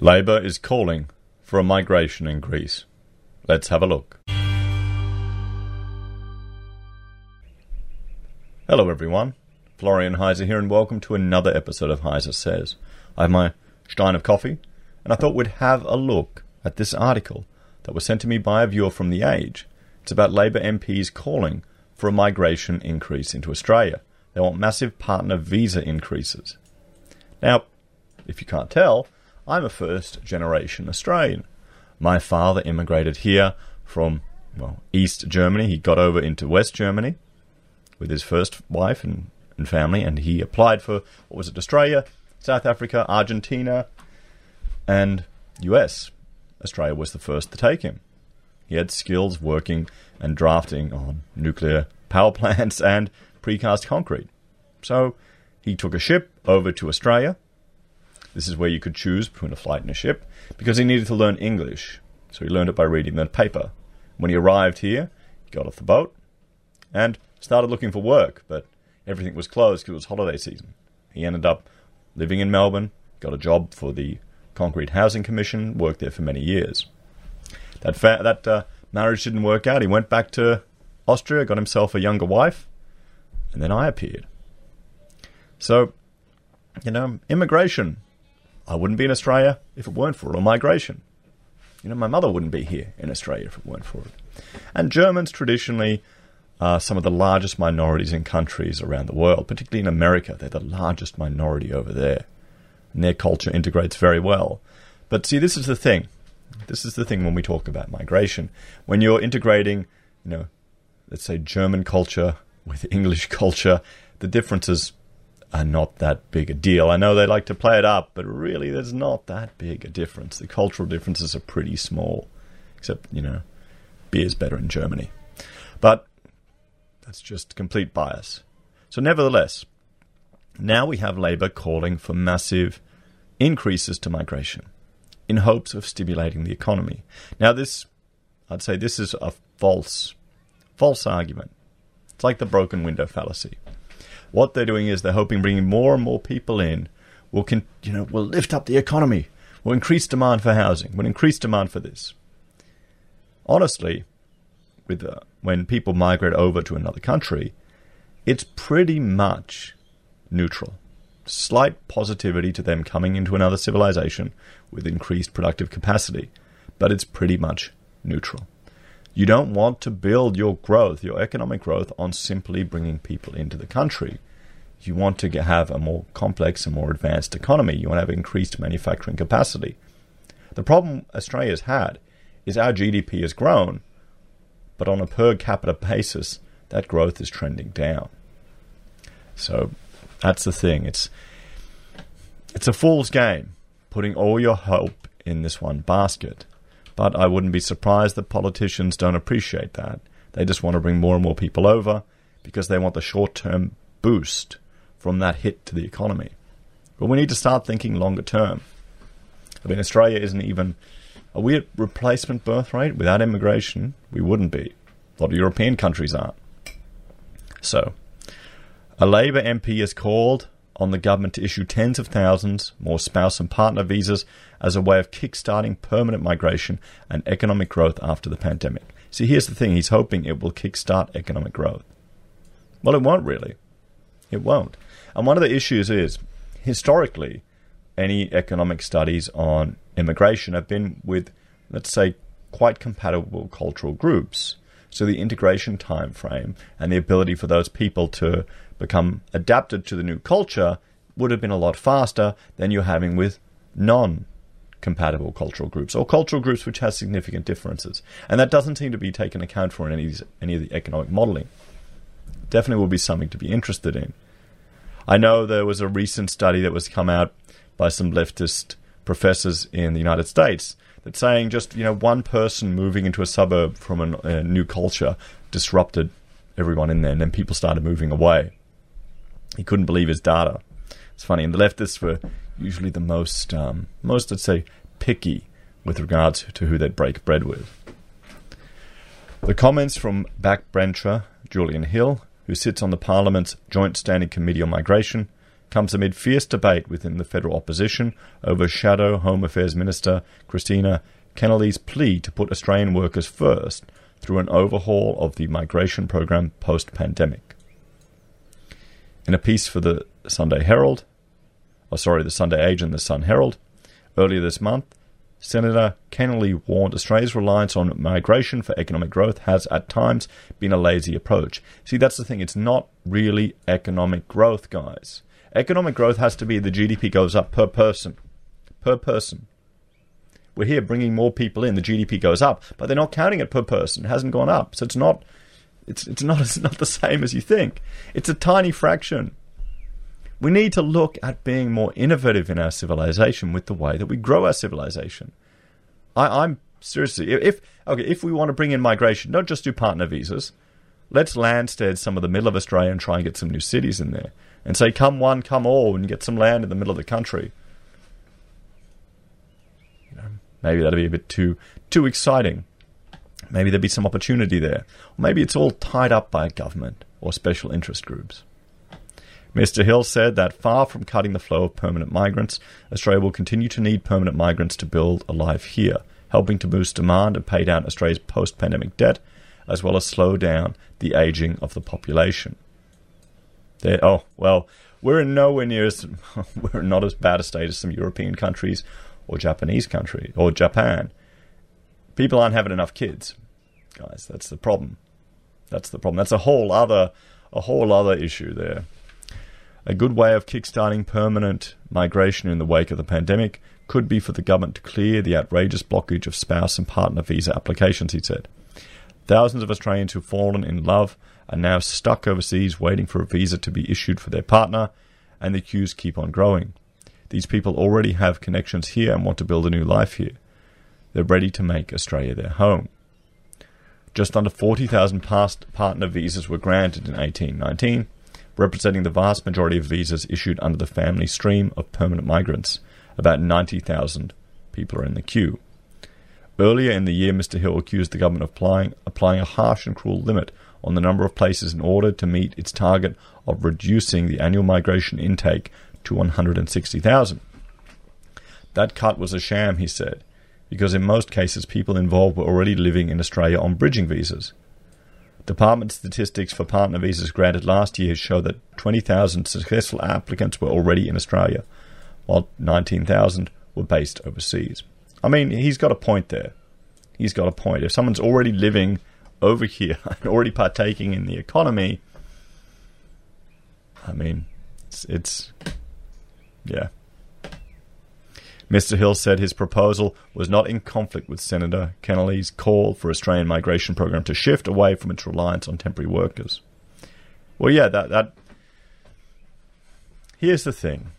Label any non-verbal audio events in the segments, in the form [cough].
Labor is calling for a migration in Greece. Let's have a look. Hello, everyone. Florian Heiser here, and welcome to another episode of Heiser Says. I have my stein of coffee, and I thought we'd have a look at this article that was sent to me by a viewer from The Age. It's about Labor MPs calling for a migration increase into Australia. They want massive partner visa increases. Now, if you can't tell, I'm a first generation Australian. My father immigrated here from, well, East Germany. He got over into West Germany with his first wife and, and family, and he applied for, what was it, Australia, South Africa, Argentina, and US. Australia was the first to take him. He had skills working and drafting on nuclear power [laughs] plants and precast concrete. So he took a ship over to Australia this is where you could choose between a flight and a ship, because he needed to learn English. So he learned it by reading the paper. When he arrived here, he got off the boat and started looking for work, but everything was closed because it was holiday season. He ended up living in Melbourne, got a job for the Concrete Housing Commission, worked there for many years. That fa- that uh, marriage didn't work out. He went back to Austria, got himself a younger wife, and then I appeared. So, you know, immigration I wouldn't be in Australia if it weren't for or migration. You know, my mother wouldn't be here in Australia if it weren't for it. And Germans traditionally are some of the largest minorities in countries around the world, particularly in America. They're the largest minority over there. And their culture integrates very well. But see, this is the thing. This is the thing when we talk about migration. When you're integrating, you know, let's say German culture with [laughs] English culture, the differences are not that big a deal. I know they like to play it up, but really there's not that big a difference. The cultural differences are pretty small, except, you know, beer's better in Germany. But that's just complete bias. So, nevertheless, now we have Labor calling for massive increases to migration in hopes of stimulating the economy. Now, this, I'd say, this is a false, false argument. It's like the broken window fallacy. What they're doing is they're hoping bringing more and more people in will, you know, will lift up the economy, will increase demand for housing, will increase demand for this. Honestly, with uh, when people migrate over to another country, it's pretty much neutral. Slight positivity to them coming into another civilization with increased productive capacity, but it's pretty much neutral. You don't want to build your growth, your economic growth, on simply bringing people into the country. You want to have a more complex and more advanced economy. You want to have increased manufacturing capacity. The problem Australia's had is our GDP has grown, but on a per capita basis, that growth is trending down. So that's the thing. It's it's a fool's game, putting all your hope in this one basket. But I wouldn't be surprised that politicians don't appreciate that. They just want to bring more and more people over because they want the short term boost from that hit to the economy. But we need to start thinking longer term. I mean, Australia isn't even a weird replacement birth rate. Without immigration, we wouldn't be. A lot of European countries aren't. So, a Labor MP has called on the government to issue tens of thousands more spouse and partner visas as a way of kick-starting permanent migration and economic growth after the pandemic. See, here's the thing he's hoping it will kick-start economic growth. Well, it won't really. It won't. And one of the issues is, historically, any economic studies on immigration have been with, let's say, quite compatible cultural groups. So the integration time frame and the ability for those people to become adapted to the new culture would have been a lot faster than you're having with non compatible cultural groups or cultural groups which have significant differences. And that doesn't seem to be taken account for in any any of the economic modeling. Definitely will be something to be interested in. I know there was a recent study that was come out by some leftist professors in the United States that saying just you know one person moving into a suburb from a, a new culture disrupted everyone in there, and then people started moving away. He couldn't believe his data. It's funny, and the leftists were usually the most, um, most I'd say, picky with regards to who they'd break bread with. The comments from backbencher Julian Hill, who sits on the Parliament's Joint Standing Committee on Migration, comes amid fierce debate within the federal opposition over Shadow Home Affairs Minister Kristina Keneally's plea to put Australian workers first through an overhaul of the migration program post pandemic. In a piece for the Sunday Herald, or sorry, the Sunday Age and the Sun Herald, earlier this month, Senator Keneally warned Australia's reliance on migration for economic growth has at times been a lazy approach. See, that's the thing, it's not really economic growth, guys. Economic growth has to be the GDP goes up per person. Per person. We're here bringing more people in, the GDP goes up, but they're not counting it per person. It hasn't gone up. So it's not it's it's not [laughs] it's not the same as you think. It's a tiny fraction. We need to look at being more innovative in our civilization with the way that we grow our civilization. I, am seriously if okay if we want to bring in migration, don't just do partner visas. Let's landstead some of the middle of Australia and try and get some new cities in there, and say come one, come all, and get some land in the middle of the country. Maybe that'd be a bit too too exciting. Maybe there'd be some opportunity there. Or maybe it's all tied up by government or special interest groups. Mr. Hill said that far from cutting the flow of permanent migrants, Australia will continue to need permanent migrants to build a life here, helping to boost demand and pay down Australia's post pandemic debt, as well as slow down the ageing of the population. There, oh, well, we're in nowhere near as, [laughs] we're not as bad a state as some European countries or Japanese country or Japan. People aren't having enough kids, guys. That's the problem. That's the problem. That's a whole other, a whole other issue there. A good way of kickstarting permanent migration in the wake of the pandemic could be for the government to clear the outrageous blockage of spouse and partner visa applications, he said. Thousands of Australians who've fallen in love are now stuck overseas waiting for a visa to be issued for their partner, and the queues keep on growing. These people already have connections here and want to build a new life here. They're ready to make Australia their home. Just under 40,000 past partner visas were granted in 1819, representing the vast majority of visas issued under the family stream of permanent migrants. About 90,000 people are in the queue. Earlier in the year, Mr. Hill accused the government of applying, applying a harsh and cruel limit on the number of places in order to meet its target of reducing the annual migration intake to 160,000. That cut was a sham, he said, because in most cases people involved were already living in Australia on bridging visas. Department statistics for partner visas granted last year show that 20,000 successful applicants were already in Australia, while 19,000 were based overseas. I mean, he's got a point there. He's got a point. If someone's already living over here [laughs] and already partaking in the economy, I mean, it's, it's yeah. Mr. Hill said his proposal was not in conflict with Senator Keneally's call for Australian migration program to shift away from its reliance on temporary workers. Well, yeah, that that. Here's the thing,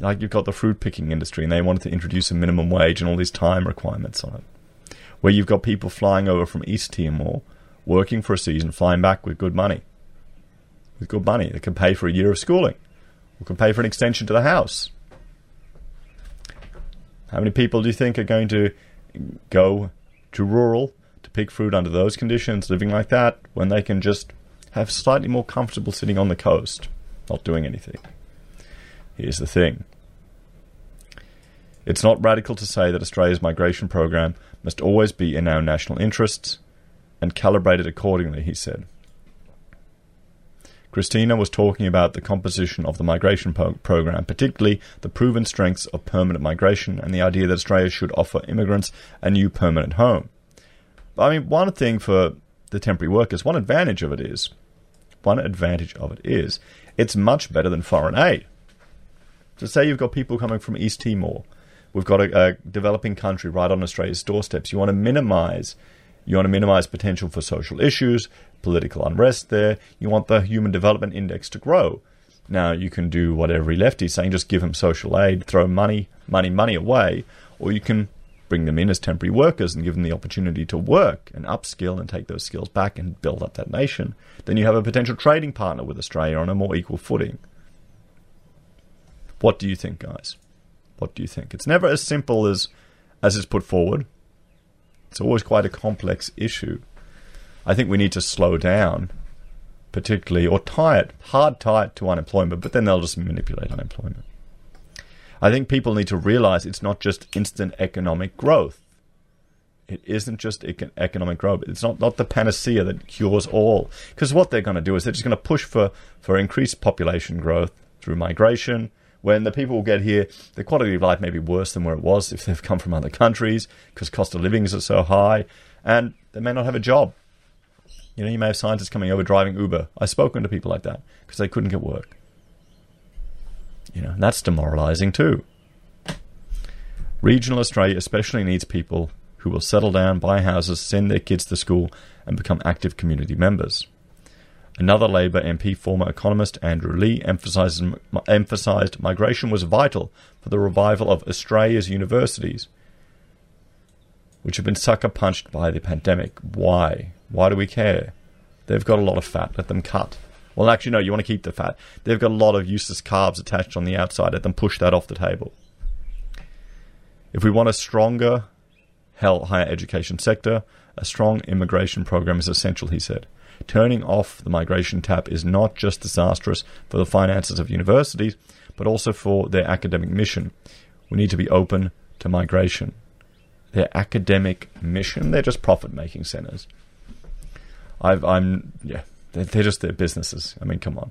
like you've got the fruit picking industry, and they wanted to introduce a minimum wage and all these time requirements on it, where you've got people flying over from East Timor, working for a season, flying back with good money, with good money that can pay for a year of schooling, or can pay for an extension to the house how many people do you think are going to go to rural to pick fruit under those conditions, living like that, when they can just have slightly more comfortable sitting on the coast, not doing anything? Here's the thing. It's not radical to say that Australia's migration program must always be in our national interests and calibrated accordingly, he said. Kristina was talking about the composition of the migration po- program, particularly the proven strengths of permanent migration and the idea that Australia should offer immigrants a new permanent home. I mean, one thing for the temporary workers, one advantage of it is, one advantage of it is, it's much better than foreign aid. So, say you've got people coming from East Timor, we've got a, a developing country right on Australia's doorsteps. You want to minimise you want to minimize potential for social issues, political unrest there. You want the Human Development Index to grow. Now, you can do what every lefty is saying, just give them social aid, throw money, money, money away, or you can bring them in as temporary workers and give them the opportunity to work and upskill and take those skills back and build up that nation. Then you have a potential trading partner with Australia on a more equal footing. What do you think, guys? What do you think? It's never as simple as as is put forward. It's always quite a complex issue. I think we need to slow down particularly, or tie it, hard tie it to unemployment, but then they'll just manipulate unemployment. I think people need to realize it's not just instant economic growth. It isn't just economic growth. It's not, not the panacea that cures all. Because what they're going to do is they're just going to push for, for increased population growth through migration. When the people get here, the quality of life may be worse than where it was if they've come from other countries because cost of living is so high, and they may not have a job. You know, you may have scientists coming over driving Uber. I've spoken to people like that because they couldn't get work. You know, that's demoralizing too. Regional Australia especially needs people who will settle down, buy houses, send their kids to school, and become active community members. Another Labor MP, former economist Andrew emphasized, emphasized migration was vital for the revival of Australia's universities, which have been sucker punched by the pandemic. Why? Why do we care? They've got a lot of fat. Let them cut. Well, actually, no, you want to keep the fat. They've got a lot of useless carbs attached on the outside. Let them push that off the table. If we want a stronger hell, higher education sector, a strong immigration program is essential, he said. Turning off the migration tap is not just disastrous for the finances of universities, but also for their academic mission. We need to be open to migration. Their academic mission, they're just profit making centers. i am yeah, they're, they're just their businesses. I mean, come on.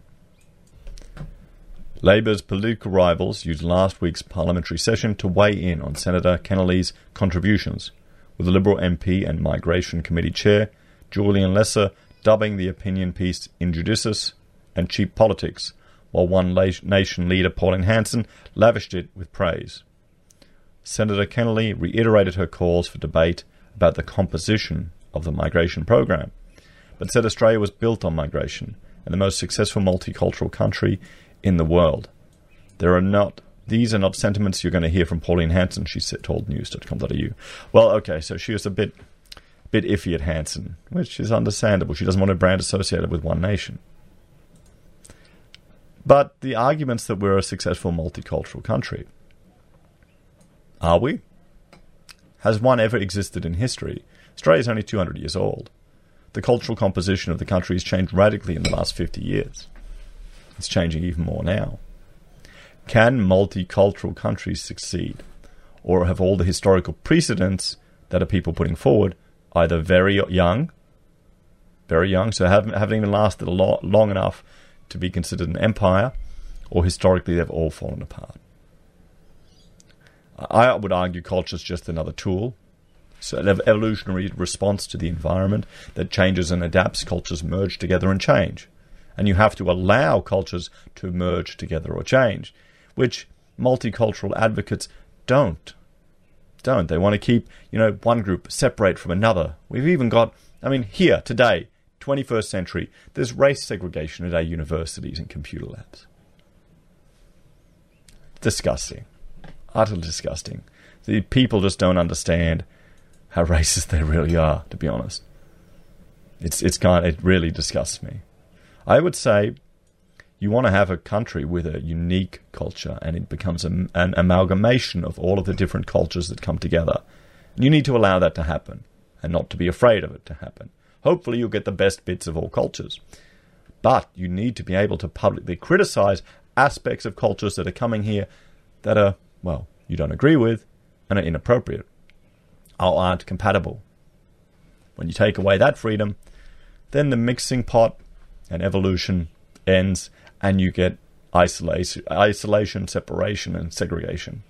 Labor's political rivals used last week's parliamentary session to weigh in on Senator Keneally's contributions, with the Liberal MP and Migration Committee Chair Julian Leeser dubbing the opinion piece injudicious and cheap politics, while One Nation leader Pauline Hanson lavished it with praise. Senator Keneally reiterated her calls for debate about the composition of the migration program, but said Australia was built on migration and the most successful multicultural country in the world. There are not these are not sentiments you're going to hear from Pauline Hanson, she said told news.com.au. Well, okay, so she was a bit bit iffy at Hanson, which is understandable. She doesn't want her brand associated with one nation. But the arguments that we're a successful multicultural country, are we? Has one ever existed in history? Australia is only 200 years old. The cultural composition of the country has changed radically in the last 50 years. It's changing even more now. Can multicultural countries succeed? Or have all the historical precedents that are people putting forward either very young, very young, so haven't, haven't even lasted lot, long enough to be considered an empire, or historically they've all fallen apart? I would argue culture is just another tool. So an evolutionary response to the environment that changes and adapts, cultures merge together and change and you have to allow cultures to merge together or change, which multicultural advocates don't. Don't. They want to keep, you know, one group separate from another. We've even got, I mean, here today, 21st century, there's race segregation at our universities and computer labs. Disgusting. Utterly disgusting. The people just don't understand how [laughs] racist they really are, to be honest. It's it's kind it really disgusts me. I would say you want to have a country with a unique culture and it becomes a, an amalgamation of all of the different cultures that come together. And you need to allow that to happen and not to be afraid of it to happen. Hopefully, you'll get the best bits of all cultures. But you need to be able to publicly criticize aspects of cultures that are coming here that are, well, you don't agree with and are inappropriate or aren't compatible. When you take away that freedom, then the mixing pot and evolution ends, and you get isolation, isolation, separation, and segregation.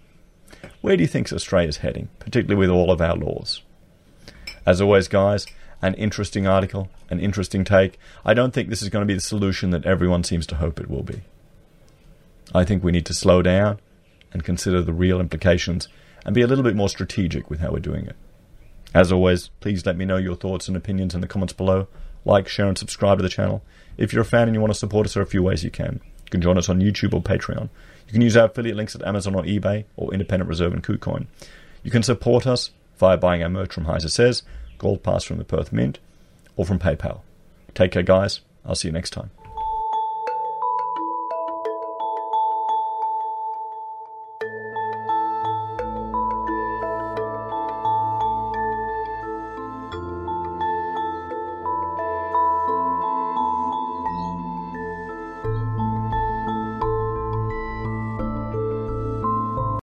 Where do you think Australia's heading, particularly with all of our laws? As always, guys, an interesting article, an interesting take. I don't think this is going to be the solution that everyone seems to hope it will be. I think we need to slow down and consider the real implications and be a little bit more strategic with how we're doing it. As always, please let me know your thoughts and opinions in the comments below. Like, share, and subscribe to the channel. If you're a fan and you want to support us, there are a few ways you can. You can join us on YouTube or Patreon. You can use our affiliate links at Amazon or eBay or Independent Reserve and KuCoin. You can support us via buying our merch from Heiser Says, Gold Pass from the Perth Mint, or from PayPal. Take care, guys. I'll see you next time.